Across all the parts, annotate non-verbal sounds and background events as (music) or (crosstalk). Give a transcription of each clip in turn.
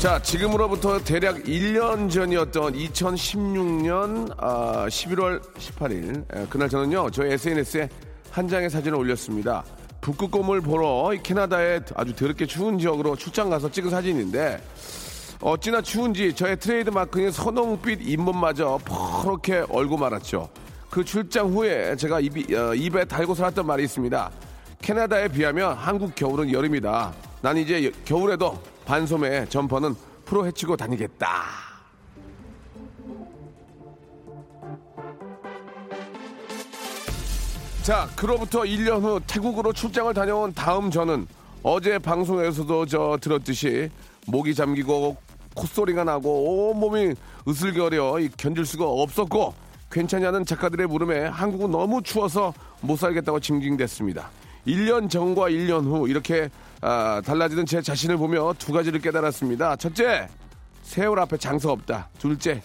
자, 지금으로부터 대략 1년 전이었던 2016년 아, 11월 18일. 에, 그날 저는요, 저희 SNS에 한 장의 사진을 올렸습니다. 북극곰을 보러 캐나다의 아주 더럽게 추운 지역으로 출장 가서 찍은 사진인데, 어찌나 추운지 저의 트레이드 마크인 선홍빛 잇몸마저 퍼렇게 얼고 말았죠. 그 출장 후에 제가 입이, 어, 입에 달고 살았던 말이 있습니다. 캐나다에 비하면 한국 겨울은 여름이다. 난 이제 여- 겨울에도 반소매 점퍼는 프로 헤치고 다니겠다. 자, 그로부터 1년 후 태국으로 출장을 다녀온 다음 저는 어제 방송에서도 저 들었듯이 목이 잠기고 콧소리가 나고 온몸이 으슬거려 이 견딜 수가 없었고 괜찮냐는 작가들의 물음에 한국은 너무 추워서 못 살겠다고 징징댔습니다. 1년 전과 1년 후 이렇게 아, 달라지는 제 자신을 보며 두 가지를 깨달았습니다. 첫째, 세월 앞에 장사 없다. 둘째,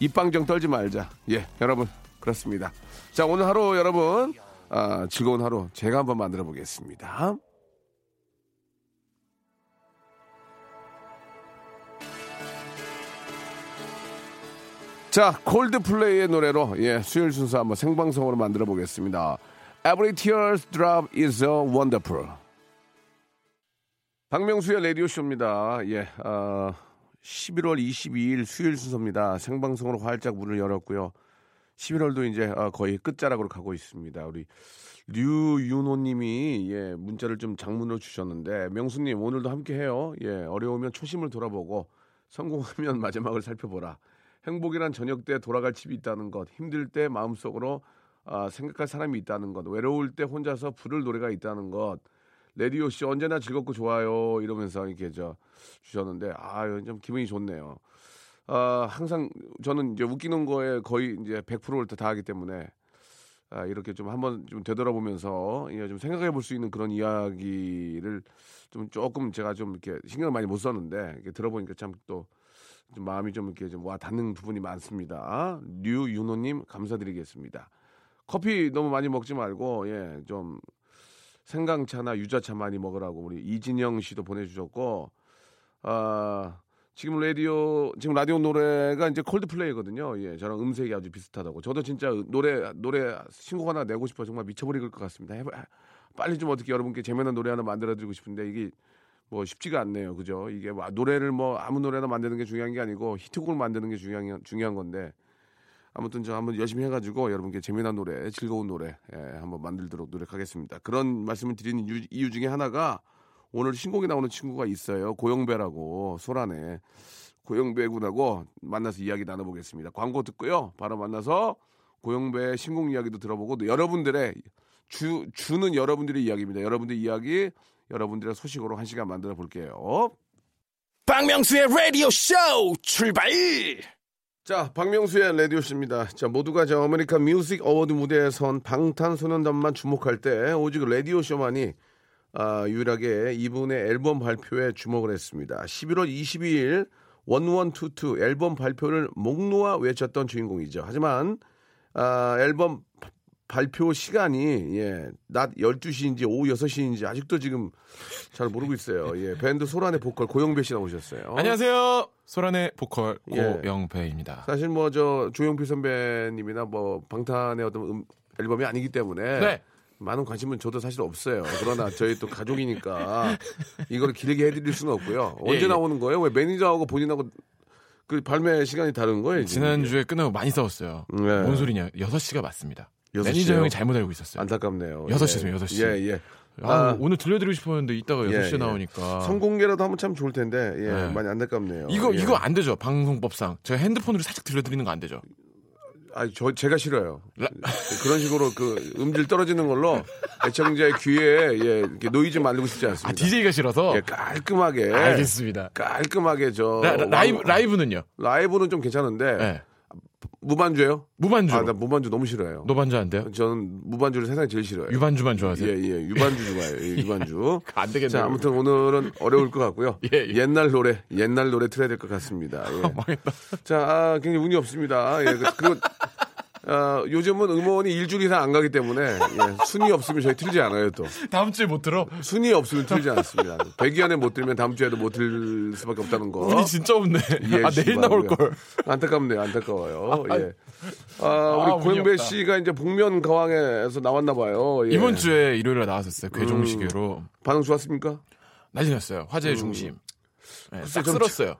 입방정 떨지 말자. 예, 여러분 그렇습니다. 자, 오늘 하루 여러분 아, 즐거운 하루 제가 한번 만들어 보겠습니다. 자, 콜드플레이의 노래로 예, 수요일 순서 한번 생방송으로 만들어 보겠습니다. Every tears drop is a wonderful. 박명수의 라디오 쇼입니다. 예, 어, 11월 22일 수요일 순서입니다. 생방송으로 활짝 문을 열었고요. 11월도 이제 어, 거의 끝자락으로 가고 있습니다. 우리 류윤호님이 예 문자를 좀 장문으로 주셨는데 명수님 오늘도 함께해요. 예 어려우면 초심을 돌아보고 성공하면 (laughs) 마지막을 살펴보라. 행복이란 저녁 때 돌아갈 집이 있다는 것, 힘들 때 마음속으로 아, 생각할 사람이 있다는 것, 외로울 때 혼자서 부를 노래가 있다는 것. 레디오 씨 언제나 즐겁고 좋아요 이러면서 이렇게 저 주셨는데 아좀 기분이 좋네요. 아, 항상 저는 이제 웃기는 거에 거의 이제 100%를 다 하기 때문에 아, 이렇게 좀 한번 좀 되돌아보면서 예, 좀 생각해 볼 수 있는 그런 이야기를 좀 조금 제가 좀 이렇게 신경을 많이 못 썼는데 이렇게 들어보니까 참 또 좀 마음이 좀 이렇게 좀 와 닿는 부분이 많습니다. 류윤호님 감사드리겠습니다. 커피 너무 많이 먹지 말고 예, 좀 생강차나 유자차 많이 먹으라고 우리 이진영 씨도 보내주셨고 아 지금 라디오 지금 라디오 노래가 이제 콜드플레이거든요. 예, 저랑 음색이 아주 비슷하다고. 저도 진짜 노래 노래 신곡 하나 내고 싶어 정말 미쳐버릴 것 같습니다. 해봐, 빨리 좀 어떻게 여러분께 재미난 노래 하나 만들어드리고 싶은데 이게 뭐 쉽지가 않네요. 그죠? 이게 뭐 노래를 뭐 아무 노래나 만드는 게 중요한 게 아니고 히트곡을 만드는 게 중요한 중요한 건데 아무튼 저 한번 열심히 해가지고 여러분께 재미난 노래, 즐거운 노래 예, 한번 만들도록 노력하겠습니다. 그런 말씀을 드리는 이유, 이유 중에 하나가 오늘 신곡이 나오는 친구가 있어요. 고영배라고 소란에 고영배 군하고 만나서 이야기 나눠보겠습니다. 광고 듣고요. 바로 만나서 고영배의 신곡 이야기도 들어보고 또 여러분들의 주 주는 여러분들의 이야기입니다. 여러분들의 이야기, 여러분들의 소식으로 한 시간 만들어 볼게요. 박명수의 라디오 쇼 출발! 자, 박명수의 라디오쇼입니다. 자, 모두가 저 아메리칸 뮤직 어워드 무대에 선 방탄소년단만 주목할 때 오직 라디오쇼만이 아, 유일하게 이분의 앨범 발표에 주목을 했습니다. 11월 22일 원원투투 앨범 발표를 목 놓아 외쳤던 주인공이죠. 하지만 아, 앨범 바- 발표 시간이 예, 낮 12시인지 오후 6시인지 아직도 지금 잘 모르고 있어요. 예, 밴드 소란의 보컬 고영배 씨 나오셨어요. 안녕하세요. 소란의 보컬 예. 고영배입니다. 사실 뭐 저 조용필 선배님이나 뭐 방탄의 어떤 음- 앨범이 아니기 때문에 네. 많은 관심은 저도 사실 없어요. 그러나 저희 또 가족이니까 이걸 길게 해드릴 수는 없고요. 언제 예, 예. 나오는 거예요? 왜 매니저하고 본인하고 그 발매 시간이 다른 거예요? 지난주에 끝나고 많이 싸웠어요. 네. 뭔 소리냐? 6시가 맞습니다. 매니저? 형이 잘못 알고 있었어요. 안타깝네요. 여섯 예. 시죠, 여섯 시. 예, 예. 아, 아, 오늘 들려드리고 싶었는데 이따가 예, 6시에 예. 나오니까. 성공개라도 하면 참 좋을 텐데 예, 네. 많이 안타깝네요. 이거 예. 이거 안 되죠. 방송법상. 제가 핸드폰으로 살짝 들려드리는 거 안 되죠. 아, 저 제가 싫어요. 그런 식으로 그 음질 떨어지는 걸로 애청자의 귀에 예, 이렇게 노이즈 만들고 싶지 않습니다. 아, DJ가 싫어서? 예, 깔끔하게. 알겠습니다. 깔끔하게 저 라, 이브 왕- 라이브는요? 라이브는 좀 괜찮은데 네. 무반주예요? 무반주. 아, 나 무반주 너무 싫어요. 노반주 안 돼요? 저는 무반주를 세상에 제일 싫어요. 유반주만 좋아하세요? 예, 예, 유반주 좋아해요. 예, (laughs) 유반주. 안 되겠네요. 자, 아무튼 오늘은 어려울 것 같고요. (laughs) 예, 예. 옛날 노래, 옛날 노래 틀어야 될 것 같습니다. 예. (laughs) 망했다. 자, 아, 굉장히 운이 없습니다. 예, 그- 그리고 아, 요즘은 음원이 일주일 이상 안 가기 때문에 예, 순위 없으면 저희 틀지 않아요 또. 다음 주에 못 들어? 순위 없으면 틀지 않습니다. 100위 안에 못 들면 다음 주에도 못 들 수밖에 없다는 거. 운이 진짜 없네. 예, 아, 내일 나올 걸. 안타깝네요, 안타까워요. 예. 아, 아, 우리 운이 고영배. 씨가 이제 복면 가왕에서 나왔나 봐요. 예. 이번 주에 일요일에 나왔었어요. 괴종시계로. 반응 좋았습니까? 난리 났어요. 화제의 중심. 네, 글쎄, 딱좀 쓸었어요.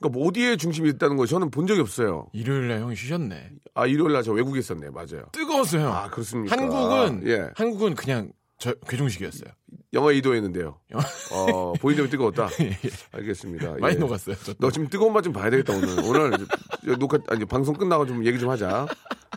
그러니까 뭐 어디에 중심이 있다는 거 저는 본 적이 없어요. 일요일 날 형이 쉬셨네. 아 일요일 날 저 외국에 있었네, 맞아요. 뜨거웠어요. 아 그렇습니까? 한국은 예 한국은 그냥 저 괴종식이었어요. 영하 2도 했는데요. (laughs) 어 보이는 대로 뜨거웠다. (laughs) 예, 예. 알겠습니다. (laughs) 많이 예. 녹았어요. 저너 지금 뜨거운 맛 좀 봐야 되겠다 오늘. 오늘 저 녹화 아니 방송 끝나고 좀 얘기 좀 하자.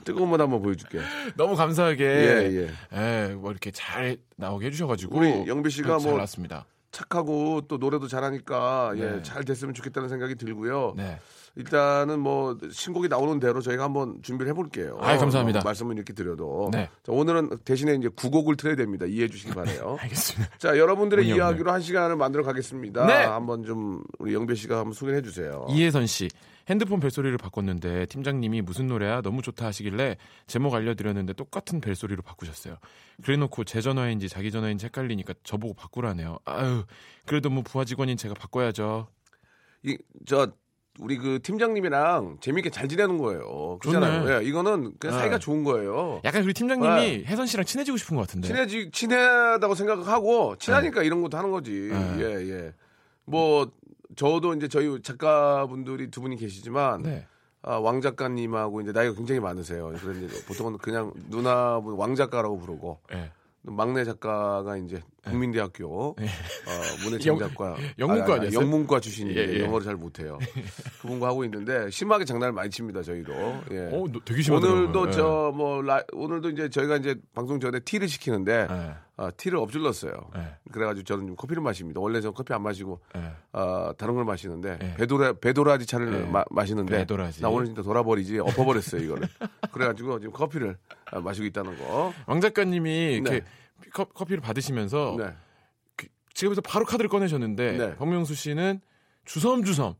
뜨거운 맛 한번 보여줄게. 너무 감사하게 예, 예, 뭐 이렇게 잘 나오게 해주셔가지고 우리 영배 씨가 잘뭐 나왔습니다. 착하고 또 노래도 잘하니까 예, 네. 잘 됐으면 좋겠다는 생각이 들고요. 네. 일단은 뭐 신곡이 나오는 대로 저희가 한번 준비를 해볼게요. 아이, 감사합니다. 어, 말씀을 이렇게 드려도. 네. 자, 오늘은 대신에 이제 구곡을 틀어야 됩니다. 이해해 주시기 바래요. (laughs) 알겠습니다. 자, 여러분들의. 이야기로 한 시간을 만들어 가겠습니다. 네. 한번 좀 우리 영배 씨가 한번 소개해 주세요. 이혜선 씨. 핸드폰 벨소리를 바꿨는데 팀장님이 무슨 노래야 너무 좋다 하시길래 제목 알려드렸는데 똑같은 벨소리로 바꾸셨어요. 그래놓고 제 전화인지 자기 전화인지 헷갈리니까 저보고 바꾸라네요. 아유 그래도 뭐 부하 직원인 제가 바꿔야죠. 이, 저 우리 그 팀장님이랑 재밌게 잘 지내는 거예요. 그렇잖아요. 예, 이거는 그냥 사이가 네. 좋은 거예요. 약간 우리 팀장님이 혜선 씨랑 친해지고 싶은 것 같은데. 친해지 친하다고 생각하고 친하니까 이런 것도 하는 거지. 네. 예, 예. 뭐 저도 이제 저희 작가분들이 두 분이 계시지만 네. 아, 왕 작가님하고 이제 나이가 굉장히 많으세요. 그런데 보통은 그냥 누나분 왕 작가라고 부르고 예. 막내 작가가 이제 국민대학교 네. 어, 문해창작과 영문과 아니었어요? 영문과 출신인데 예, 예. 영어를 잘 못해요. 그분과 하고 있는데 심하게 장난을 많이 칩니다 저희도. 예. 어, 너- 되게 심하더라고요. 오늘도 예. 저뭐 오늘도 이제 저희가 이제 방송 전에 티를 시키는데 예. 아, 티를 엎질렀어요. 예. 그래가지고 저는 좀 커피를 마십니다. 원래 저 커피 안 마시고 예. 아, 다른 걸 마시는데 예. 배도라 배도라지 차를 예. 마, 마시는데 배도라지. 나 오늘 진짜 돌아버리지 엎어버렸어요 이거를. 그래가지고 지금 커피를 아, 마시고 있다는 거. 왕 작가님이 이렇게 네. 커, 커피를 받으시면서 네. 지금부터 바로 카드를 꺼내셨는데 네. 박명수 씨는 주섬주섬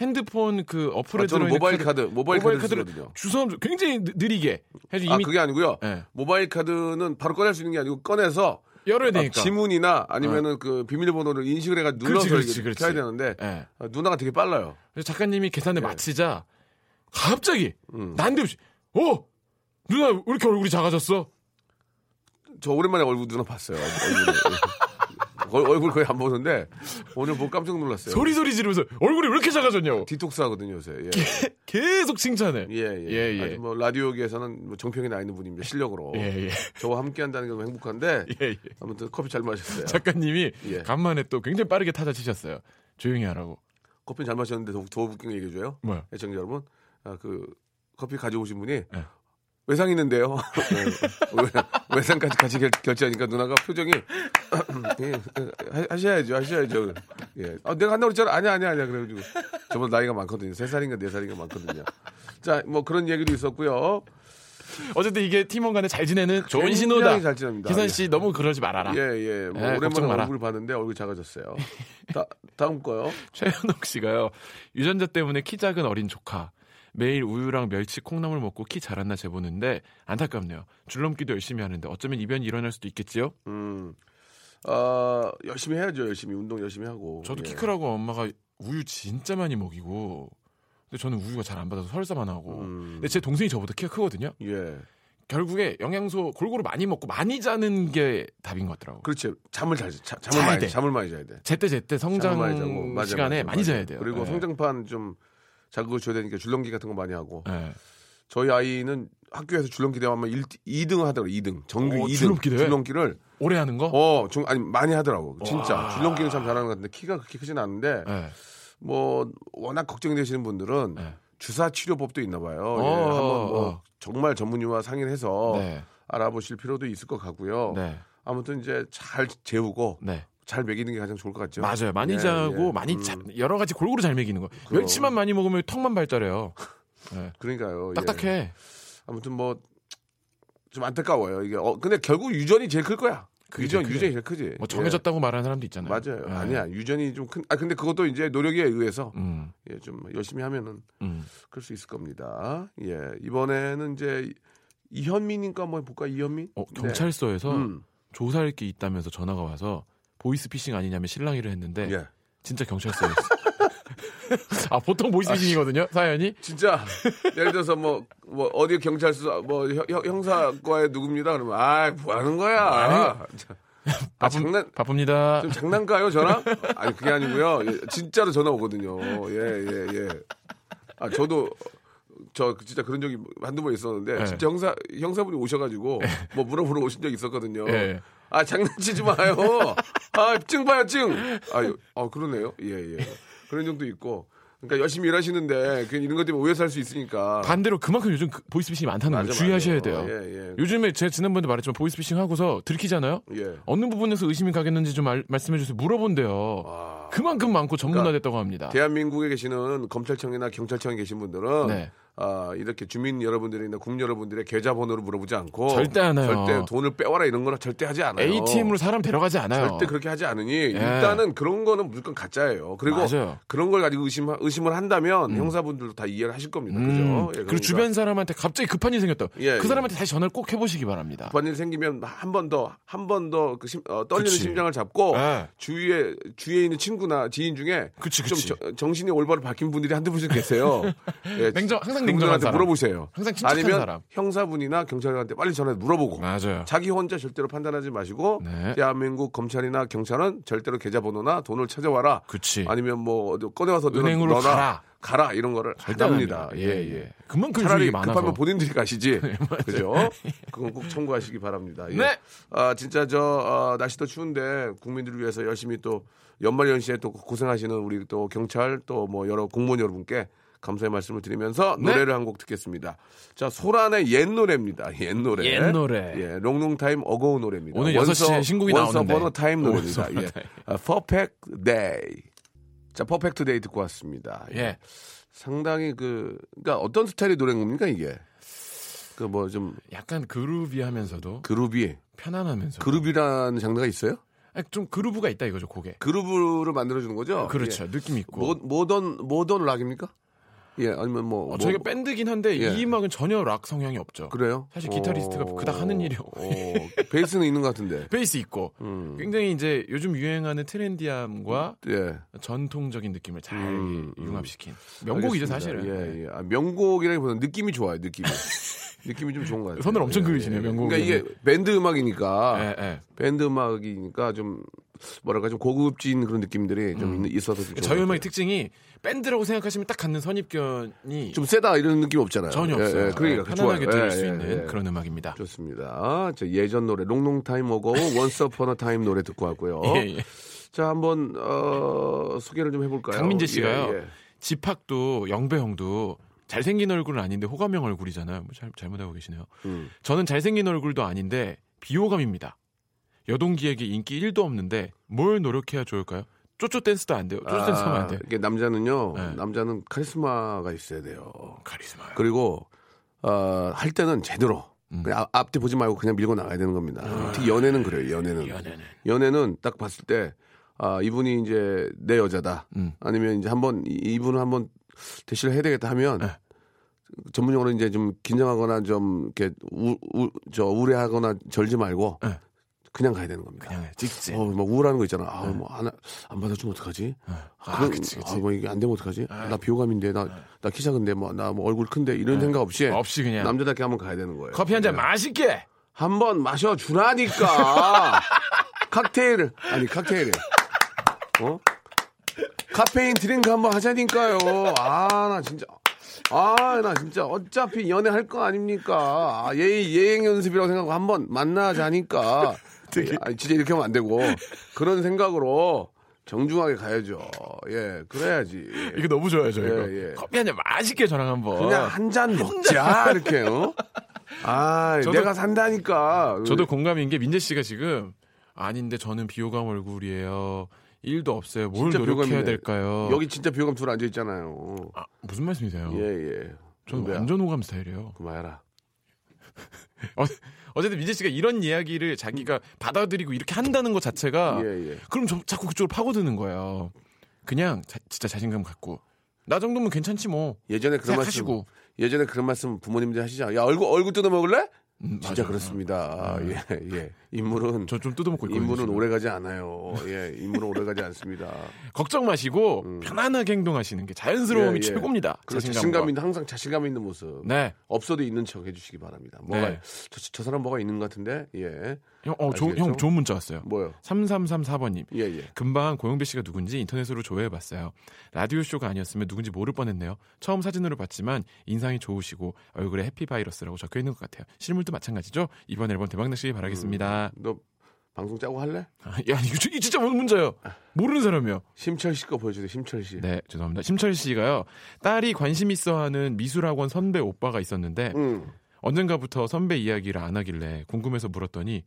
핸드폰 그 어플에 아, 들어있는 모바일 카드, 모바일, 카드 카드를. 주섬 굉장히 느- 느리게 해서 아 그게 아니고요. 예. 모바일 카드는 바로 꺼낼 수 있는 게 아니고 꺼내서 열어야 아, 되니까. 지문이나 아니면은 그 비밀번호를 인식을 해가 눌러서 그렇지, 그렇지. 켜야 되는데 예. 아, 누나가 되게 빨라요. 그래서 작가님이 계산을 예. 마치자 갑자기 음. 난데없이 어 누나 왜 이렇게 얼굴이 작아졌어? 저 오랜만에 얼굴 누나 봤어요. 얼굴, 얼- 얼굴 거의 안 보는데 오늘 보고 깜짝 놀랐어요. 소리 소리 지르면서 얼굴이 왜 이렇게 작아졌냐고 디톡스 하거든요 요새. 예. 계속 칭찬해. 예, 예. 예, 예. 아주 뭐 라디오계에서는 뭐 정평이 나 있는 분입니다. 실력으로. 예, 예. 저와 함께 한다는 게 너무 행복한데 예, 예. 아무튼 커피 잘 마셨어요. 작가님이 예. 간만에 또 굉장히 빠르게 타자 치셨어요. 조용히 하라고. 커피 잘 마셨는데 더, 더 웃긴 거 얘기해 줘요. 뭐야? 애청자 여러분. 아, 그 커피 가져오신 분이 예. 외상 있는데요. (laughs) 네. 외- 외상까지 같이 결, 결제하니까 누나가 표정이 (clears throat) 예, 하- 하셔야죠, 하셔야죠. 예. 아, 내가 한다고 그랬잖아. 아니야, 아니야, 아니야. 그래가지고 저보다 나이가 많거든요. 세 살인가 네 살인가 많거든요. 자, 뭐 그런 얘기도 있었고요. 어쨌든 이게 팀원 간에 잘 지내는 좋은 신호다. 잘 지냅니다. 기선 씨 너무 그러지 말아라. 예, 예. 뭐 예, 오랜만에 마라. 얼굴 봤는데 얼굴 작아졌어요. 다, 다음 거요. (laughs) 최현옥 씨가요. 유전자 때문에 키 작은 어린 조카. 매일 우유랑 멸치, 콩나물 먹고 키 자랐나 재보는데 안타깝네요. 줄넘기도 열심히 하는데 어쩌면 이변이 일어날 수도 있겠지요? 음, 아 열심히 해야죠. 열심히 운동 열심히 하고. 저도 예. 키 크라고 엄마가 우유 진짜 많이 먹이고 근데 저는 우유가 잘 안 받아서 설사만 하고 음. 근데 제 동생이 저보다 키가 크거든요. 예. 결국에 영양소 골고루 많이 먹고 많이 자는 게 답인 것 같더라고. 그렇지. 잠을 잘 자, 잠을 자야 많이 돼. 잠을 많이 자야 돼. 제때 제때 성장 많이 자고. 맞아, 시간에 맞아, 많이 맞아. 자야 돼요. 그리고 예. 성장판 좀 자극을 줘야 되니까 줄넘기 같은 거 많이 하고. 예. 저희 아이는 학교에서 줄넘기 대회하면 1, 2등 하더라고. 2등. 정규 어, 2등. 줄넘기 대회? 줄넘기를 오래 하는 거? 어, 좀 아니 많이 하더라고. 진짜. 와. 줄넘기는 참 잘하는 것 같은데 키가 그렇게 크진 않은데 예. 뭐 워낙 걱정되시는 분들은 예. 주사 치료법도 있나 봐요. 예, 어, 한번 뭐 어. 정말 전문의와 상의해서 네. 알아보실 필요도 있을 것 같고요. 네. 아무튼 이제 잘 재우고 네. 잘 먹이는 게 가장 좋을 것 같죠. 맞아요. 많이 예, 자고 예. 많이 음, 자, 여러 가지 골고루 잘 먹이는 거. 그럼. 멸치만 많이 먹으면 턱만 발달해요. 네. (laughs) 그러니까요. 예. 딱딱해. 아무튼 뭐 좀 안타까워요. 이게 어 근데 결국 유전이 제일 클 거야. 유전 유전이 제일 크지. 뭐 정해졌다고 말하는 사람도 예. 있잖아요. 맞아요. 네. 아니야 유전이 좀 큰. 아 근데 그것도 이제 노력에 의해서 음, 예, 좀 열심히 하면은 음. 그럴 수 있을 겁니다. 예 이번에는 이제 이현민인가 한번 볼까 이현민? 어, 네. 경찰서에서 음. 조사할 게 있다면서 전화가 와서 보이스피싱 아니냐면 실랑이를 했는데 예. 진짜 경찰서였어. (laughs) 아 보통 보이스피싱이거든요 사연이. 진짜 예를 들어서 뭐 뭐 어디 경찰서 뭐 형- 형- 형사과에 누굽니다 그러면 아뭐 하는 거야 아, 아 장난 바쁩니다. 좀 장난가요 전화? 아니 그게 아니고요 예, 진짜로 전화 오거든요 예예 예, 아 저도 저 진짜 그런 적이 한두 번 있었는데 네. 진짜 형사 형사분이 오셔가지고 뭐 물어보러 오신 적 있었거든요 예. 아 장난치지 마요 아 증 봐요 증아 아, 그러네요 예 예 그런 적도 있고 그러니까 열심히 일하시는데 괜히 이런 것 때문에 오해 살수 있으니까 반대로 그만큼 요즘 그 보이스피싱이 많다는 거 맞아, 주의하셔야. 돼요. 예, 예. 요즘에 제가 지난번에도 말했지만 보이스피싱 하고서 들키잖아요. 예. 어느 부분에서 의심이 가겠는지 좀 알- 말씀해 주세요. 물어본대요. 아. 그만큼 많고 전문화됐다고 합니다. 대한민국에 계시는 검찰청이나 경찰청에 계신 분들은 네. 아, 이렇게 주민 여러분들이나 국민 여러분들의 계좌번호를 물어보지 않고 절대 안 해요. 절대 돈을 빼와라 이런 거는 절대 하지 않아요. ATM으로 사람 데려가지 않아요. 절대 그렇게 하지 않으니 일단은 그런 거는 무조건 가짜예요. 그리고 맞아요. 그런 걸 가지고 의심 의심을 한다면 형사분들도 다 이해를 하실 겁니다. 음, 그죠? 예, 그리고 그러니까 주변 사람한테 갑자기 급한 일이 생겼다. 예, 그 예. 사람한테 다시 전화를 꼭 해보시기 바랍니다. 급한 일 생기면 한 번 더 한 번 더그 떨리는 그치. 심장을 잡고 예. 주위에 주위에 있는 친구나 지인 중에 그치, 좀 그치. 저- 정신이 올바로 바뀐 분들이 한두 분씩 계세요. (laughs) 예, 냉정- 항상 냉정한 그분들한테 사람. 물어보세요. 항상 침착한 아니면 사람. 형사분이나 경찰관한테 빨리 전화해 물어보고 맞아요. 자기 혼자 절대로 판단하지 마시고 네. 대한민국 검찰이나 경찰은 절대로 계좌번호나 돈을 찾아와라. 그치. 아니면 뭐 꺼내와서 은행으로 넣어라. 가라. 가라 이런 거를 안 합니다. 합니다. 예, 예. 그만큼 차라리 많아서. 급하면 본인들이 가시지. (laughs) 그죠? 그건 꼭 참고하시기 바랍니다. 예. 네. 아, 진짜 저 어, 날씨도 추운데 국민들을 위해서 열심히 또 연말 연시에 또 고생하시는 우리 또 경찰 또 뭐 여러 공무원 여러분께 감사의 말씀을 드리면서 네. 노래를 한곡 듣겠습니다. 자, 소란의 옛 노래입니다. 옛 노래. 옛 노래. 예, long long time ago 노래입니다. 오늘 6시에 신곡이 once 나오는데. upon a time (laughs) 노래입니다. once 예. 아, Perfect Day. 자, Perfect Day 듣고 왔습니다. 예. 상당히 그 그러니까 어떤 스타일의 노래인 겁니까 이게? 그 뭐 좀 약간 그루비 하면서도 그루비 편안하면서 그룹이라는 장르가 있어요? 아니, 좀 그루브가 있다 이거죠 곡에. 그룹을 만들어 주는 거죠? 그렇죠. 예. 느낌 있고. 모, 모던 모던 락입니까? 예, 아니면 뭐, 어, 뭐 저희가 밴드긴 한데 예. 이 음악은 전혀 락 성향이 없죠. 그래요? 사실 기타리스트가 어, 그닥 하는 일이 없- 어, 베이스는 있는 것 같은데. (laughs) 베이스 있고 음. 굉장히 이제 요즘 유행하는 트렌디함과 예. 전통적인 느낌을 잘 음, 음. 융합시킨 명곡이죠. 사실은. 네. 예, 예. 아, 명곡이라기보다는 느낌이 좋아요, 느낌이. (laughs) 느낌이 좀 좋은 것 같아요. 손을 엄청 예, 그리시네요, 예. 명곡은. 그러니까 이게 밴드 음악이니까 예, 예. 밴드 음악이니까 좀 뭐랄까 좀 고급진 그런 느낌들이 좀 있- 있어서 좀 저희 것 음악의. 특징이 밴드라고 생각하시면 딱 갖는 선입견이 좀 세다 이런 느낌 없잖아요. 전혀 예, 없어요. 예, 그러니까 네, 편안하게 좋아요. 들을 예, 수 예, 있는 예. 그런 음악입니다. 좋습니다. 저 예전 노래 long long time ago once upon a time 노래 듣고 왔고요. (laughs) 예, 예. 자 한번 어, 소개를 좀 해볼까요? 강민재 씨가요. 예, 예. 집학도 영배 형도 잘생긴 얼굴은 아닌데 호감형 얼굴이잖아요. 뭐 잘, 잘못하고 계시네요. 음. 저는 잘생긴 얼굴도 아닌데 비호감입니다. 여동기에게 인기 1도 없는데 뭘 노력해야 좋을까요? 쪼쪼 댄스도 안 돼요. 쪼쪼 댄스 하면 안 돼요. 이게 남자는요. 네. 남자는 카리스마가 있어야 돼요. 카리스마. 그리고 어, 할 때는 제대로 음. 그냥 앞- 앞뒤 보지 말고 그냥 밀고 나가야 되는 겁니다. 특히 연애는 그래요. 연애는 연애는. 연애는 딱 봤을 때 아, 이분이 이제 내 여자다. 음. 아니면 이제 한번 이- 이분을 한번 대시를 해야 되겠다 하면 네. 전문용어로 이제 좀 긴장하거나 좀 이렇게 우, 우, 저 우울해하거나 절지 말고 네. 그냥 가야 되는 겁니다. 그냥 찍지. 어, 막 우울한 거 있잖아. 아, 뭐, 안, 안 받아주면 어떡하지? 아, 그런- 그치, 그치. 아, 뭐 이게 안 되면 어떡하지? 나 비호감인데, 나, 나 키 작은데, 뭐, 나 뭐 얼굴 큰데, 이런 생각 없이. 없이 그냥. 남자답게 한번 가야 되는 거예요. 커피 한 잔 맛있게. 한번 마셔 주라니까. (laughs) 칵테일, 아니, 칵테일. 어? 카페인 드링크 한번 하자니까요. 아, 나 진짜. 아, 나 진짜 어차피 연애할 거 아닙니까? 아, 예, 예행 연습이라고 생각하고 한번 만나자니까. 아, 진짜 이렇게 하면 안 되고. 그런 생각으로 정중하게 가야죠. 예, 그래야지. 이거 너무 좋아요, 저 이거. 예, 예. 커피 한 잔 맛있게 저랑 한번. 그냥 한 잔 먹자 (laughs) 이렇게. 어? 아, 저도- 내가 산다니까. 저도 공감인 게 민재 씨가 지금 아닌데 저는 비호감 얼굴이에요. 일도 없어요. 뭘 노력해야 비호감이네. 될까요? 여기 진짜 비호감 둘 앉아 있잖아요. 아, 무슨 말씀이세요? 예, 예. 저는? 완전 호감 스타일이에요. 그만해라. (laughs) 어, 어쨌든 민재 씨가 이런 이야기를 자기가 받아들이고 이렇게 한다는 것 자체가 예, 예. 그럼 저 자꾸 그쪽으로 파고드는 거예요. 그냥 자- 진짜 자신감 갖고 나 정도면 괜찮지 뭐. 예전에 그런 말씀 생각하시고. 예전에 그런 말씀 부모님들 하시죠. 야 얼굴 얼굴 뜯어 먹을래? 음, 진짜 맞아요. 그렇습니다. 예, 예. 인물은 저 좀 뜯어먹고 있거든요. 인물은. 오래 가지 않아요. 예, 인물은 오래 가지 않습니다. (laughs) 걱정 마시고 편안하게 행동하시는 게 자연스러움이 음. 예, 예. 최고입니다. 자신감과. 자신감 있는 항상 자신감 있는 모습. 네. 없어도 있는 척 해주시기 바랍니다. 뭐가 네. 저, 저 사람 뭐가 있는 것 같은데 예 형, 어, 조? 형 좋은 문자 왔어요. 뭐요? 3334번님. 예 예. 금방 고영배 씨가 누군지 인터넷으로 조회해봤어요. 라디오 쇼가 아니었으면 누군지 모를 뻔했네요. 처음 사진으로 봤지만 인상이 좋으시고 얼굴에 해피 바이러스라고 적혀 있는 것 같아요. 실물도 마찬가지죠. 이번 앨범 대박 나시길 바라겠습니다. 너 방송 짜고 할래? 아, 야 이거 진- 진짜 뭔 문자예요. 모르는 사람이요. 심철 씨 거 보여주세요. 심철 씨. 네 죄송합니다. 심철 씨가요. 딸이 관심 있어하는 미술학원 선배 오빠가 있었는데 응. 언젠가부터 선배 이야기를 안 하길래 궁금해서 물었더니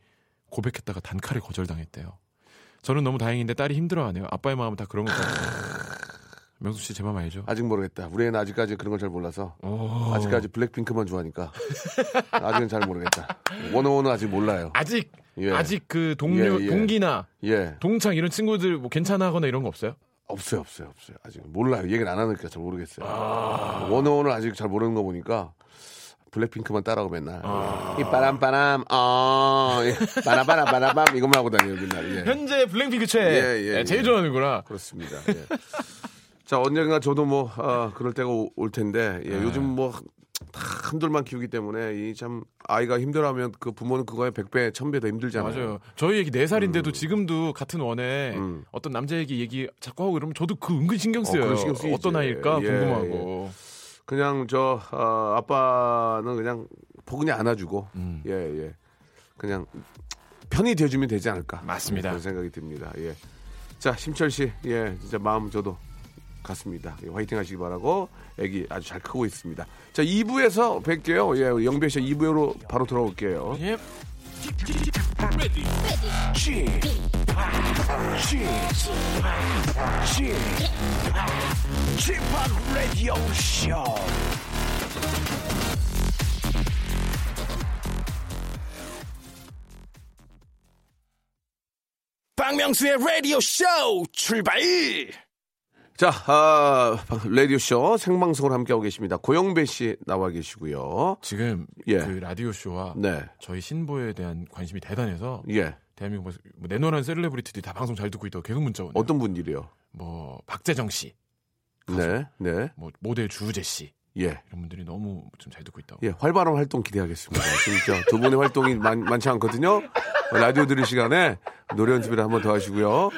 고백했다가 단칼에 거절당했대요. 저는 너무 다행인데 딸이 힘들어하네요. 아빠의 마음은 다 그런 것 같아요. (laughs) 명수 씨제 마음 알죠? 아직 모르겠다. 우리 애는 아직까지 그런 걸 잘 몰라서 오. 아직까지 블랙핑크만 좋아하니까 (laughs) 아직은 잘 모르겠다. 원어원은 아직 몰라요. 아직 예. 아직 그 동료 예, 예. 동기나 예. 동창 이런 친구들 뭐 괜찮아하거나 이런 거 없어요? 없어요, 없어요, 없어요. 아직 몰라요. 얘기를 안 하니까 잘 모르겠어요. 아. 원어원을 아직 잘 모르는 거 보니까 블랙핑크만 따라고 맨날 아. 이 빠람빠람 어 예. 빠라빠라빠라밤 이것만 하고 다녀요 맨날. 예. 현재 블랙핑크 최 예, 예, 예, 제일 예. 좋아하는구나. 그렇습니다. 예. 자 언젠가 저도 뭐 아, 그럴 때가 오- 올 텐데 예, 네. 요즘 뭐 다 한둘만 키우기 때문에 이 참 아이가 힘들어하면 그 부모는 그거에 백배 천배 더 힘들잖아요. 맞아요. 저희 얘기 4살인데도 지금도 같은 원에 음. 어떤 남자 얘기 얘기 자꾸 하고 이러면 저도 그 은근 신경 쓰여요. 그거 신경 쓰이지. 어떤 아이일까 예, 궁금하고. 그냥 저 아, 아빠는 그냥 포근히 안아주고 음. 예 예. 그냥 편히 돼주면 되지 않을까. 맞습니다. 그런 생각이 듭니다. 예. 자 심철 씨, 예 진짜 마음 저도 같습니다. 예, 화이팅 하시기 바라고 애기 아주 잘 크고 있습니다. 자 2부에서 뵐게요. 예, 영배 씨 2부로 바로 돌아올게요. 예. 지팍 라디오 쇼 박명수의 라디오 쇼 출발 자, 아, 라디오 쇼 생방송을 함께하고 계십니다. 고영배 씨 나와 계시고요. 지금 예. 그 라디오 쇼와 네, 저희 신보에 대한 관심이 대단해서 예. 대한민국 뭐 내노란 셀레브리티들이 다 방송 잘 듣고 있다고 계속 문자 오네요. 어떤 분들이요? 뭐 박재정 씨, 네, 네, 뭐 모델 주우재 씨 예. 이런 분들이 너무 좀 잘 듣고 있다고. 예, 활발한 활동 기대하겠습니다. 진짜 두 분의 활동이 많, 많지 않거든요. 라디오 들을 시간에 노래 연습을 한번 더 하시고요.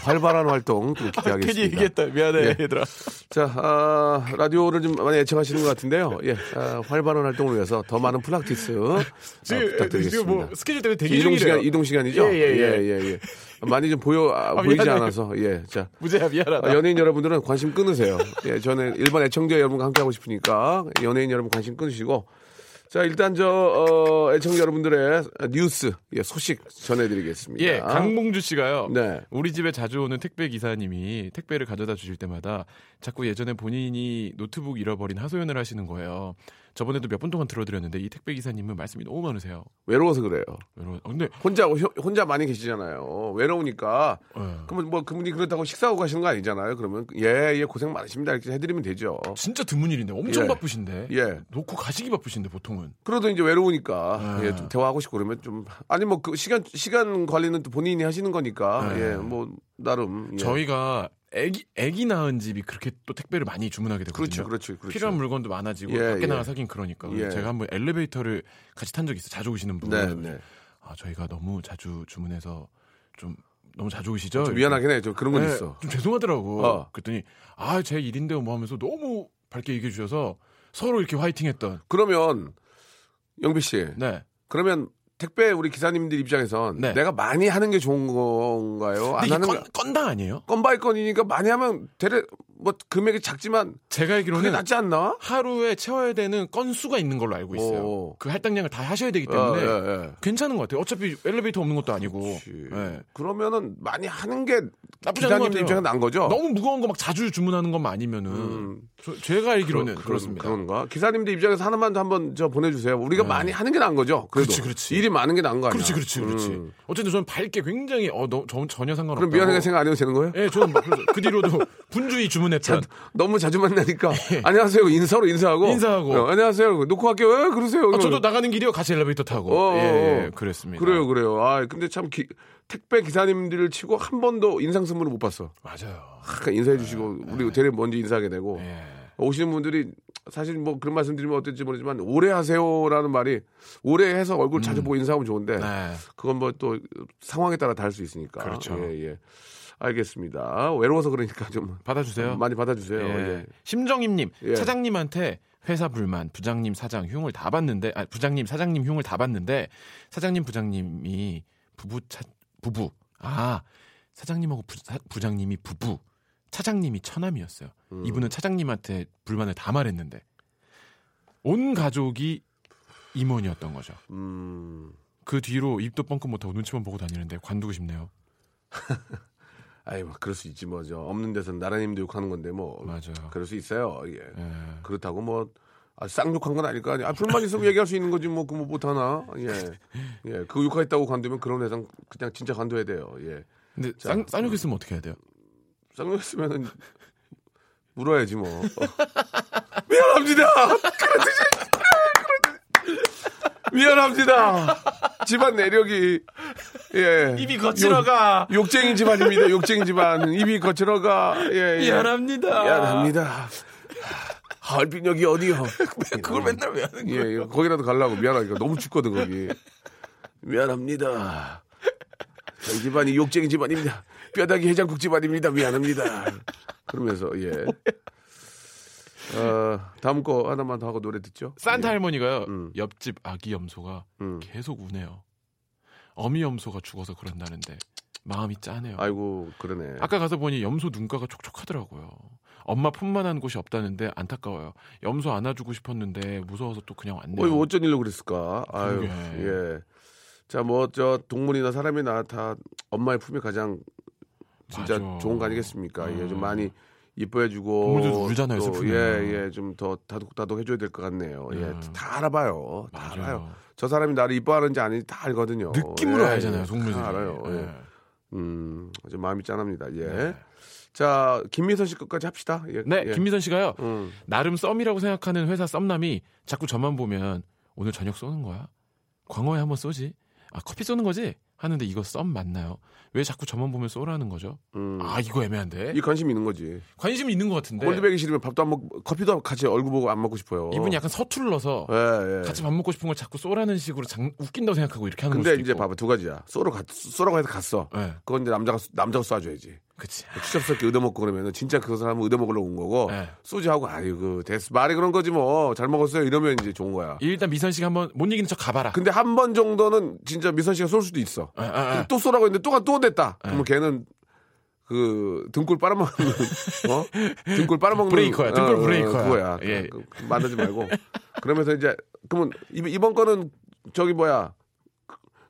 활발한 활동 좀 기대하겠습니다. 괜히 얘기했다. 미안해 예. 얘들아. 자, 아, 라디오를 좀 많이 애청하시는 것 같은데요. 예, 아, 활발한 활동을 위해서 더 많은 practice 아, 지금, 부탁드리겠습니다. 지금 뭐 스케줄 때문에 대기 이동 중이래요. 시간, 이동 시간이죠? 예, 예, 예. 예, 예. 많이 좀 보여, 아, 보이지 미안해요. 않아서, 예. 자. 무재야 미안하다. 아, 연예인 여러분들은 관심 끊으세요. 예, 저는 일반 애청자 여러분과 함께 하고 싶으니까 연예인 여러분 관심 끊으시고 자 일단 저 어, 애청자 여러분들의 뉴스 예, 소식 전해드리겠습니다. 예, 강봉주 씨가요. 네. 우리 집에 자주 오는 택배 기사님이 택배를 가져다 주실 때마다 자꾸 예전에 본인이 노트북 잃어버린 하소연을 하시는 거예요. 저번에도 몇분 동안 들어드렸는데 이 택배 기사님은 말씀이 너무 많으세요. 외로워서 그래요. 여러분, 어, 근데 혼자 호- 혼자 많이 계시잖아요. 외로우니까 예. 그러면 뭐 그분이 그렇다고 식사하고 가시는 거 아니잖아요. 그러면 예, 예 고생 많으십니다 이렇게 해드리면 되죠. 진짜 드문 일인데 엄청 예. 바쁘신데 예. 놓고 가시기 바쁘신데 보통은 그래도 이제 외로우니까 아. 예, 좀 대화하고 싶고 그러면 좀 아니 뭐 그 시간 시간 관리는 또 본인이 하시는 거니까 아. 예, 뭐 나름 예. 저희가 애기 애기 낳은 집이 그렇게 또 택배를 많이 주문하게 되거든요. 그렇죠, 그렇죠, 그렇죠. 필요한 물건도 많아지고 예, 밖에 예. 나가 사긴 그러니까 예. 제가 한번 엘리베이터를 같이 탄 적이 있어 요. 자주 오시는 분. 네, 네. 아 저희가 너무 자주 주문해서 좀 너무 자주 오시죠. 좀 미안하긴 해. 좀 그런 건 네, 있어. 좀 죄송하더라고. 어. 그랬더니 아 제 일인데요 뭐 하면서 너무 밝게 얘기해 주셔서 서로 이렇게 화이팅했던. 그러면 영비 씨, 네. 그러면 택배 우리 기사님들 입장에선 네. 내가 많이 하는 게 좋은 건가요? 안 하는 건, 게 건당 아니에요? 건바이 건이니까 많이 하면 대래 뭐 금액이 작지만 제가 알기로는 낫지 않나? 하루에 채워야 되는 건수가 있는 걸로 알고 있어요. 오. 그 할당량을 다 하셔야 되기 어, 때문에 예, 예. 괜찮은 것 같아요. 어차피 엘리베이터 없는 것도 아니고. 예. 그러면은 많이 하는 게 나쁘지 않은 것 기사님들 같아요. 입장에 난 거죠? 너무 무거운 거 막 자주 주문하는 것만 아니면은 음. 저- 제가 알기로는 그런- 그렇습니다 그런가? 기사님들 입장에서 하나만 한번 저 보내주세요. 우리가 많이 하는 게 나은 거죠. 그래도. 네. 그렇지, 그렇지. 일이 많은 게 나은 거 아니야? 그렇지, 그렇지, 그렇지. 음. 어쨌든 저는 밝게 굉장히 어, 너, 저, 전혀 상관없다. 그럼 미안하게 생각 안 해도 되는 거예요? 예, 저는 막 그래서 그 뒤로도 (laughs) 분주히 주문했던. 너무 자주 만나니까 (laughs) 안녕하세요 인사로 인사하고 예. 인사하고. 어, 안녕하세요 놓고 갈게요 왜 그러세요 아, 저도 나가는 길이요 같이 엘리베이터 타고. 어, 어, 예, 예, 어. 그랬습니다. 그래요 그래요 아 근데 참 기- 택배 기사님들을 치고 한 번도 인상 선물을 못 봤어 맞아요. 아, 인사해 주시고 우리 대리 먼저 인사하게 되고 예. 오시는 분들이 사실 뭐 그런 말씀 드리면 어떨지 모르지만 오래 하세요라는 말이 오래 해서 얼굴 자주 보고 인사하면 좋은데 음. 네. 그건 뭐 또 상황에 따라 다를 수 있으니까 그렇죠. 예, 예. 알겠습니다 외로워서 그러니까 좀 받아주세요. 많이 받아주세요 예. 예. 심정임님 예. 차장님한테 회사 불만, 부장님, 사장 흉을 다 봤는데, 아, 부장님, 사장님 흉을 다 봤는데, 사장님, 부장님이 부부 차, 부부, 아, 사장님하고 부, 사- 부장님이 부부, 차장님이 처남이었어요. 음. 이분은 차장님한테 불만을 다 말했는데, 온 가족이 임원이었던 거죠. 음. 그 뒤로 입도 뻥끗 못하고 눈치만 보고 다니는데 관두고 싶네요. (laughs) 아이 뭐 그럴 수 있지 뭐죠 없는 데서 나라님도 욕하는 건데 뭐 맞아요. 그럴 수 있어요 예. 예. 그렇다고 뭐 아, 쌍욕한 건 아닐 거 아니야 아, 불만 있으면 얘기할 수 있는 거지 뭐 그뭐 못하나 예 예 그 욕했다고 관두면 그런 회상 그냥 진짜 관둬야 돼요 예 근데 자, 쌍, 쌍욕했으면 어떻게 해야 돼요? 쌍욕했으면은 물어야지 뭐 어. 미안합니다 미안합니다 집안 내력이 예 입이 거칠어가. 욕, 욕쟁이 집안입니다 욕쟁이 집안 입이 거칠어가 예, 예. 미안합니다. 미안합니다. 여기 어디요? (laughs) 그걸 맨날 왜 하는 예, 예, 거기라도 가려고 미안하니까 너무 춥거든 거기. 미안합니다. 저희 집안이 욕쟁이 집안입니다. 뼈다귀 해장국 집안입니다. 미안합니다. 그러면서 예. 어, 다음 거 하나만 더 하고 노래 듣죠. 산타 예. 할머니가요. 음. 옆집 아기 염소가 음. 계속 우네요. 어미 염소가 죽어서 그런다는데 마음이 짜네요. 아이고 그러네. 아까 가서 보니 염소 눈가가 촉촉하더라고요. 엄마 품만 한 곳이 없다는데 안타까워요. 염소 안아주고 싶었는데 무서워서 또 그냥 왔네요. 어, 어쩐 일로 그랬을까? 아유. 예. 자, 뭐, 저, 동물이나 사람이나 다 엄마의 품이 가장 진짜 맞아. 좋은 거 아니겠습니까? 예, 좀 음. 많이 이뻐해주고. 동물들도 울잖아요, 또, 슬프면. 예, 예, 좀 더 다독다독 해줘야 될 것 같네요. 예, 음. 다 알아봐요. 다 맞아요. 알아요. 저 사람이 나를 이뻐하는지 아닌지 다 알거든요. 느낌으로 예, 알잖아요, 예, 동물들이. 다 알아요. 예. 예. 음, 좀 마음이 짠합니다. 예. 네. 자, 김미선 씨 것까지 합시다. 예, 네, 예. 김미선 씨가요. 음. 나름 썸이라고 생각하는 회사 썸남이 자꾸 저만 보면 오늘 저녁 쏘는 거야? 광어에 한번 쏘지? 아 커피 쏘는 거지? 하는데 이거 썸 맞나요? 왜 자꾸 저만 보면 쏘라는 거죠? 음. 아 이거 애매한데 이 관심이 있는 거지. 관심이 있는 것 같은데 꼴드백이 싫으면 밥도 안 먹고 커피도 같이 얼굴 보고 안 먹고 싶어요. 이분이 약간 서툴러서 예, 예. 같이 밥 먹고 싶은 걸 자꾸 쏘라는 식으로 장, 웃긴다고 생각하고 이렇게 하는 근데 걸 수도 이제. 봐봐 두 가지야. 쏘러 갔 쏘라고 해서 갔어. 네, 그건 이제 남자가 남자가 쏴줘야지. 그치. 추잡스럽게 얻어먹고 그러면은 진짜 그 사람은 얻어먹으려고 온 거고 네. 쏘지 하고 아이고 됐어 말이 그런 거지 뭐 잘 먹었어요 이러면 이제 좋은 거야. 일단 미선 씨가 한번 못 이기는 척 가봐라. 근데 한 번 정도는 진짜 미선 씨가 쏠 수도 있어. 아, 아, 아. 또 쏘라고 했는데 또가 또 됐다. 그러면 걔는 그 등골 빨아먹는 (laughs) 어 등골 빨아먹는 브레이커야, 등골 어, 어, 브레이커야. 그거야. 예. 그, 그, 만나지 말고 그러면서 이제 그러면 이- 이번 거는 저기 뭐야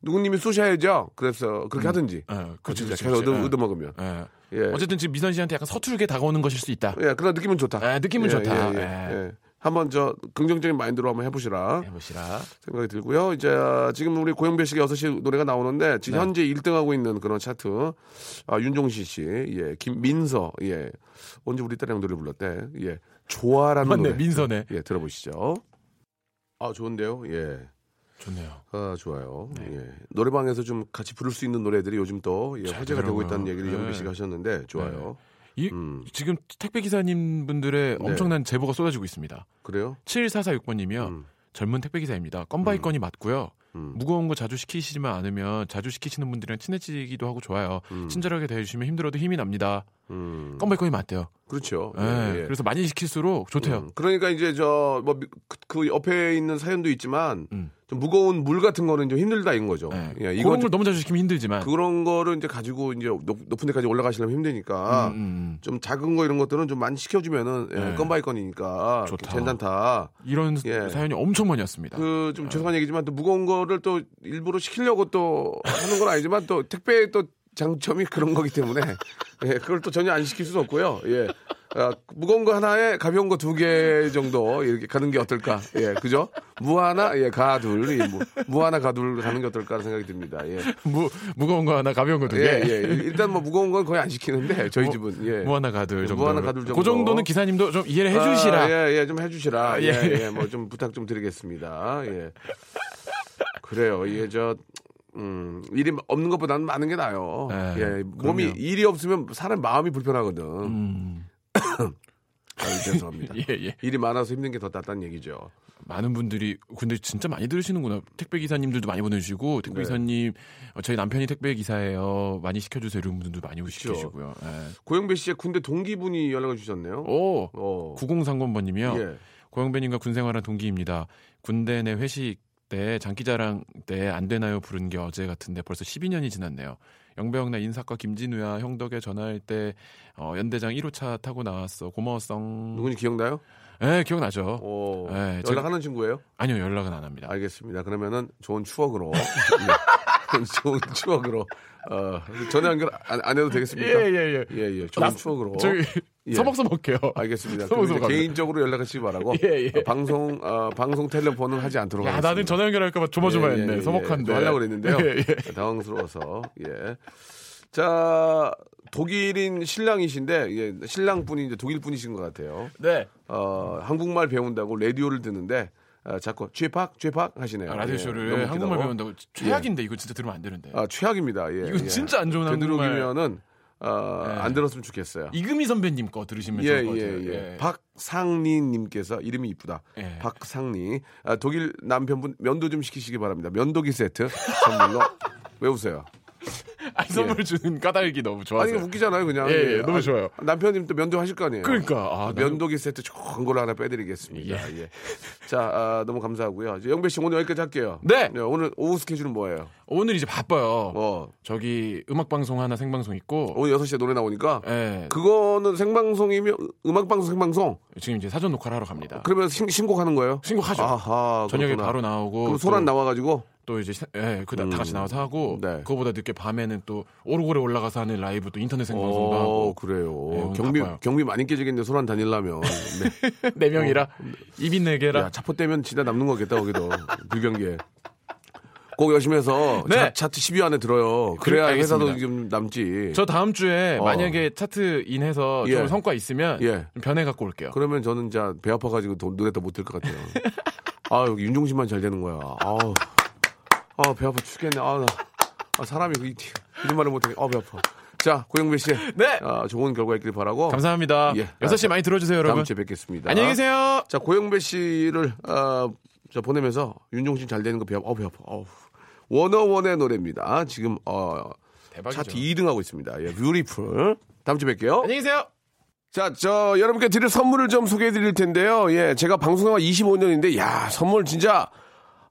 누구님이 쏘셔야죠. 그래서 그렇게 하든지. 어, 그렇지, 진짜 그렇지, 계속 얻어. 얻어먹으면. 예. 예. 어쨌든 지금 미선 씨한테 약간 서툴게 다가오는 것일 수 있다. 예, 그런 느낌은 좋다. 아, 느낌은 예, 좋다. 예, 예, 예. 예. 한번 저 긍정적인 마인드로 한번 해보시라 해보시라. 생각이 들고요. 이제 지금 우리 고영배 씨가 6시 노래가 나오는데 지금 네. 현재 1등하고 있는 그런 차트 아, 윤종신 씨, 예, 김민서, 예, 언제 우리 딸이랑 노래 불렀대, 예, 좋아라는 맞네, 노래, 민서네. 예, 들어보시죠. 아 좋은데요, 예, 좋네요. 아 좋아요. 예, 노래방에서 좀 같이 부를 수 있는 노래들이 요즘 또 예, 잘 화제가 되고. 있다는 얘기를 네. 영배 씨가 하셨는데 좋아요. 이, 음. 지금 택배 기사님 분들의 네. 엄청난 제보가 쏟아지고 있습니다. 그래요? 7446번님이요. 음. 젊은 택배 기사입니다. 건바이 건이 맞고요. 음. 무거운 거 자주 시키시지만 않으면 자주 시키시는 분들이랑 친해지기도 하고 좋아요. 음. 친절하게 대해주시면 힘들어도 힘이 납니다. 음, 껌베이컨이 맞대요. 그렇죠. 예, 예, 예. 그래서 많이 시킬수록 좋대요. 음, 그러니까 이제 저 뭐 그 옆에 있는 사연도 있지만 음. 좀 무거운 물 같은 거는 좀 힘들다 이런 거죠. 예. 예, 이거 그런 걸 너무 자주 시키면 힘들지만. 그런 거를 이제 가지고 이제 높, 높은 데까지 올라가시려면 힘드니까 음, 음. 좀 작은 거 이런 것들은 좀 많이 시켜주면은 예, 네. 건바이 건이니까 좋다. 괜찮다. 이런 예. 사연이 엄청 많이 왔습니다. 그 좀 죄송한 얘기지만 또 무거운 거를 또 일부러 시키려고 또 하는 건 아니지만 또 (laughs) 택배의 또 장점이 그런 거기 때문에 예, 그걸 또 전혀 안 시킬 수도 없고요. 예. 아, 무거운 거 하나에 가벼운 거 두 개 정도 이렇게 가는 게 어떨까? 예, 그죠? 무 하나, 예, 가 둘, 이 무, 무 하나 가둘 가는 게 어떨까 생각이 듭니다. 예. 무, 무거운 거 하나, 가벼운 거 두 개. 예, 예. 일단 뭐 무거운 건 거의 안 시키는데 저희 무- 집은 예. 무 하나 가둘 정도. 무 하나 가둘 정도. 그 정도는 기사님도 좀 이해를 해주시라. 아, 예, 예, 좀 해주시라. 아, 예, 예. 예, 뭐 좀 부탁 좀 드리겠습니다. 예. 그래요. 이게 저, 음, 일이 없는 것보다는 많은 게 나아요. 예, 예, 몸이 그럼요. 일이 없으면 사람 마음이 불편하거든. 음, (coughs) 아유, 죄송합니다. (laughs) 예, 예. 일이 많아서 힘든 게 더 낫다는 얘기죠. 많은 분들이 근데 진짜 많이 들으시는구나. 택배 기사님들도 많이 보내주시고 택배 네. 기사님 어, 저희 남편이 택배 기사예요. 많이 시켜주세요. 이런 분들도 많이. 시켜주시고요. 예. 고영배 씨의 군대 동기분이 연락을 주셨네요. 오, 어. 9030번님이요. 예. 고영배님과 군생활한 동기입니다. 군대 내 회식 때 장기자랑 때 안 되나요 부른 게 어제 같은데 벌써 12년이 지났네요. 영배형 나 인사과 김진우야 형 덕에 전화할 때 어, 연대장 1호차 타고 나왔어 고마웠어. 누군지 기억나요? 네 기억나죠. 어, 네, 연락하는 친구예요? 아니요 연락은 안 합니다. 알겠습니다. 그러면은 좋은 추억으로. (laughs) 예. (laughs) 좋은 추억으로. 어, 전화 연결 안, 안 해도 되겠습니까? 예 예 예. 예, 예. 좋은 나- 추억으로. 저기 예. 서먹서먹해요. 알겠습니다. 서먹서먹. 개인적으로 연락하시기 바라고. 예, 예. 어, 방송, 어, 방송 텔레폰은 하지 않도록 야 하겠습니다. 나는 전화 연결할까봐 조마조마했네. 서먹한데. 좀 하려고 그랬는데요. 예, 예. 당황스러워서. 예. 자, 독일인 신랑이신데, 예, 신랑분이 이제 독일 분이신 것 같아요. 네. 어, 한국말 배운다고 라디오를 듣는데, 어, 자꾸 쥐팍, 쥐팍 하시네요. 아, 라디오 예, 쇼를 너무 한국말. 배운다고 최악인데 이거 진짜 들으면 안 되는데. 아, 최악입니다. 예. 이건 예. 진짜 안 좋은 한국말. 되도록이면은, 어, 예. 안 들었으면 좋겠어요. 이금희 선배님 거 들으시면 예, 좋을 것 예, 같아요. 예. 박상리님께서 이름이 이쁘다. 예. 박상리. 아, 독일 남편분 면도 좀 시키시기 바랍니다. 면도기 세트 선물로. (laughs) 왜 웃어요? 아니, 선물 주는 까닭이 너무 아니, 좋아서. 이거 웃기잖아요, 그냥. 예, 예, 너무 아, 좋아요. 남편님 또 면도 하실 거 아니에요? 그러니까 아, 면도기 세트 좋은 걸로 하나 빼드리겠습니다. 예. 자, 아, 너무 감사하고요. 영배 씨 오늘 여기까지 할게요. 네. 오늘 오후 스케줄은 뭐예요? 오늘 이제 바빠요. 어, 저기 음악 방송 하나 생방송 있고. 오늘 6시에 노래 나오니까 예. 그거는 생방송이면 음악방송 생방송? 지금 이제 사전 녹화를 하러 갑니다. 그러면 신, 신곡하는 거예요? 신곡하죠. 아하, 저녁에. 바로 나오고. 그럼 소란 또- 나와가지고 또 이제 세- 예, 그다 다 같이 나와서 하고 네. 그거보다 늦게 밤에는 또 오르골에 올라가서 하는 라이브 또 인터넷 생방송도 하고 어, 그래요. 네, 오늘 경비 바빠요. 경비 많이 깨지겠네. 소란 다닐라면. 네. (laughs) 네 명이라 입이 네 개라 야, 차포 떼면 진짜 남는 거겠다 거기도 불경기에. 꼭 열심히 해서 네. 차, 트 10위 안에 들어요. 그래야 그래, 회사도 알겠습니다. 좀 남지. 저 다음 주에 어. 만약에 차트 인해서 예. 좀 성과 있으면 예. 좀 변해 갖고 올게요. 그러면 저는 진짜 배 아파가지고 돈 노래 더 못 들 것 같아요. (laughs) 아 여기 윤종신만 잘 되는 거야. 아우, 아 배 아파 죽겠네. 아, 나, 아 사람이 그 이런 말을 못하게. 아 배 아파. 자 고영배 씨, 네. 아, 좋은 결과 있길 바라고. 감사합니다. 예. 6시 많이 들어주세요, 다음 여러분. 주에 뵙겠습니다. 안녕히 계세요. 자 고영배 씨를 어, 저 보내면서 윤종신 잘 되는 거 배 아파. 어, 배 아파. 어우. 워너원의 노래입니다. 지금 어, 대박이죠. 차트 2등 하고 있습니다. 예, 뷰티풀. 다음 주에 뵐게요. 안녕히 계세요. 자, 저 여러분께 드릴 선물을 좀 소개해 드릴 텐데요. 예, 제가 방송한 25년인데 야, 선물 진짜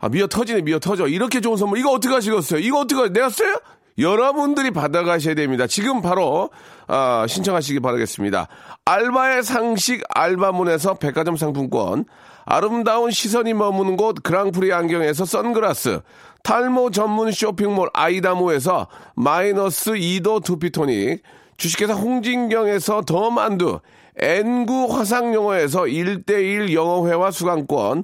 아, 미어 터지네, 미어 터져. 이렇게 좋은 선물 이거 어떻게 하시겠어요? 이거 어떻게 하- 내가 써요? 여러분들이 받아가셔야 됩니다. 지금 바로 아, 신청하시기 바라겠습니다. 알바의 상식 알바문에서 백화점 상품권, 아름다운 시선이 머무는 곳 그랑프리 안경에서 선글라스, 탈모 전문 쇼핑몰 아이다모에서 마이너스 2도 두피토닉, 주식회사 홍진경에서 더 만두, 엔구 화상영어에서 1대1 영어회화 수강권,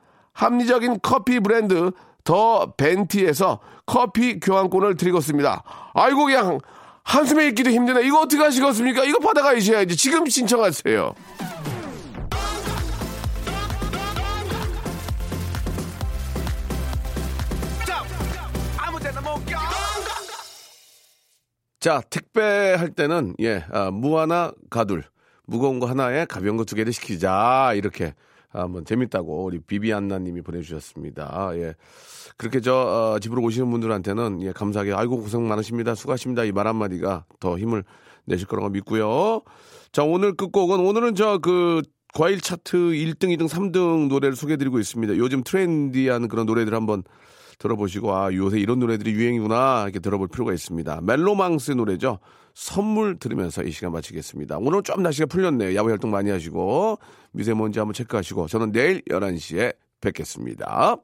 합리적인 커피 브랜드 더 벤티에서 커피 교환권을 드리겠습니다. 아이고 그냥 한숨에 읽기도 힘드네. 이거 어떻게 하시겠습니까? 이거 받아가셔야지. 지금 신청하세요. 자, 택배할 때는, 예, 아, 무 하나 가둘. 무거운 거 하나에 가벼운 거 두 개를 시키자. 이렇게. 아, 한번 재밌다고 우리 비비안나 님이 보내주셨습니다. 예. 그렇게 저, 어, 집으로 오시는 분들한테는, 예, 감사하게, 아이고, 고생 많으십니다. 수고하십니다. 이 말 한마디가 더 힘을 내실 거라고 믿고요. 자, 오늘 끝곡은, 오늘은 저, 그, 과일 차트 1등, 2등, 3등 노래를 소개해드리고 있습니다. 요즘 트렌디한 그런 노래들 한번 들어보시고 아 요새 이런 노래들이 유행이구나 이렇게 들어볼 필요가 있습니다. 멜로망스 노래죠. 선물 들으면서 이 시간 마치겠습니다. 오늘 좀 날씨가 풀렸네요. 야외 활동 많이 하시고 미세먼지 한번 체크하시고 저는 내일 11시에 뵙겠습니다.